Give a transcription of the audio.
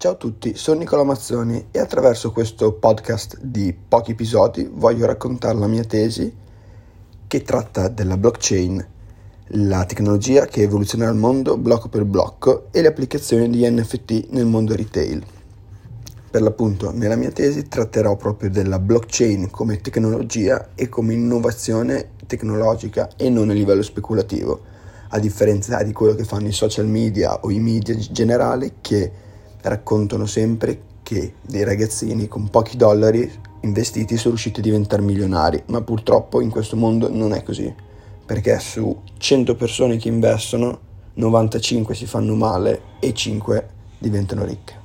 Ciao a tutti, sono Nicola Mazzoni e attraverso questo podcast di pochi episodi voglio raccontare la mia tesi che tratta della blockchain, la tecnologia che evoluzionerà il mondo blocco per blocco e le applicazioni di NFT nel mondo retail. Per l'appunto, nella mia tesi tratterò proprio della blockchain come tecnologia e come innovazione tecnologica e non a livello speculativo a differenza di quello che fanno i social media o i media generali che raccontano sempre che dei ragazzini con pochi dollari investiti sono riusciti a diventare milionari, ma purtroppo in questo mondo non è così, perché su 100 persone che investono 95 si fanno male e 5 diventano ricche.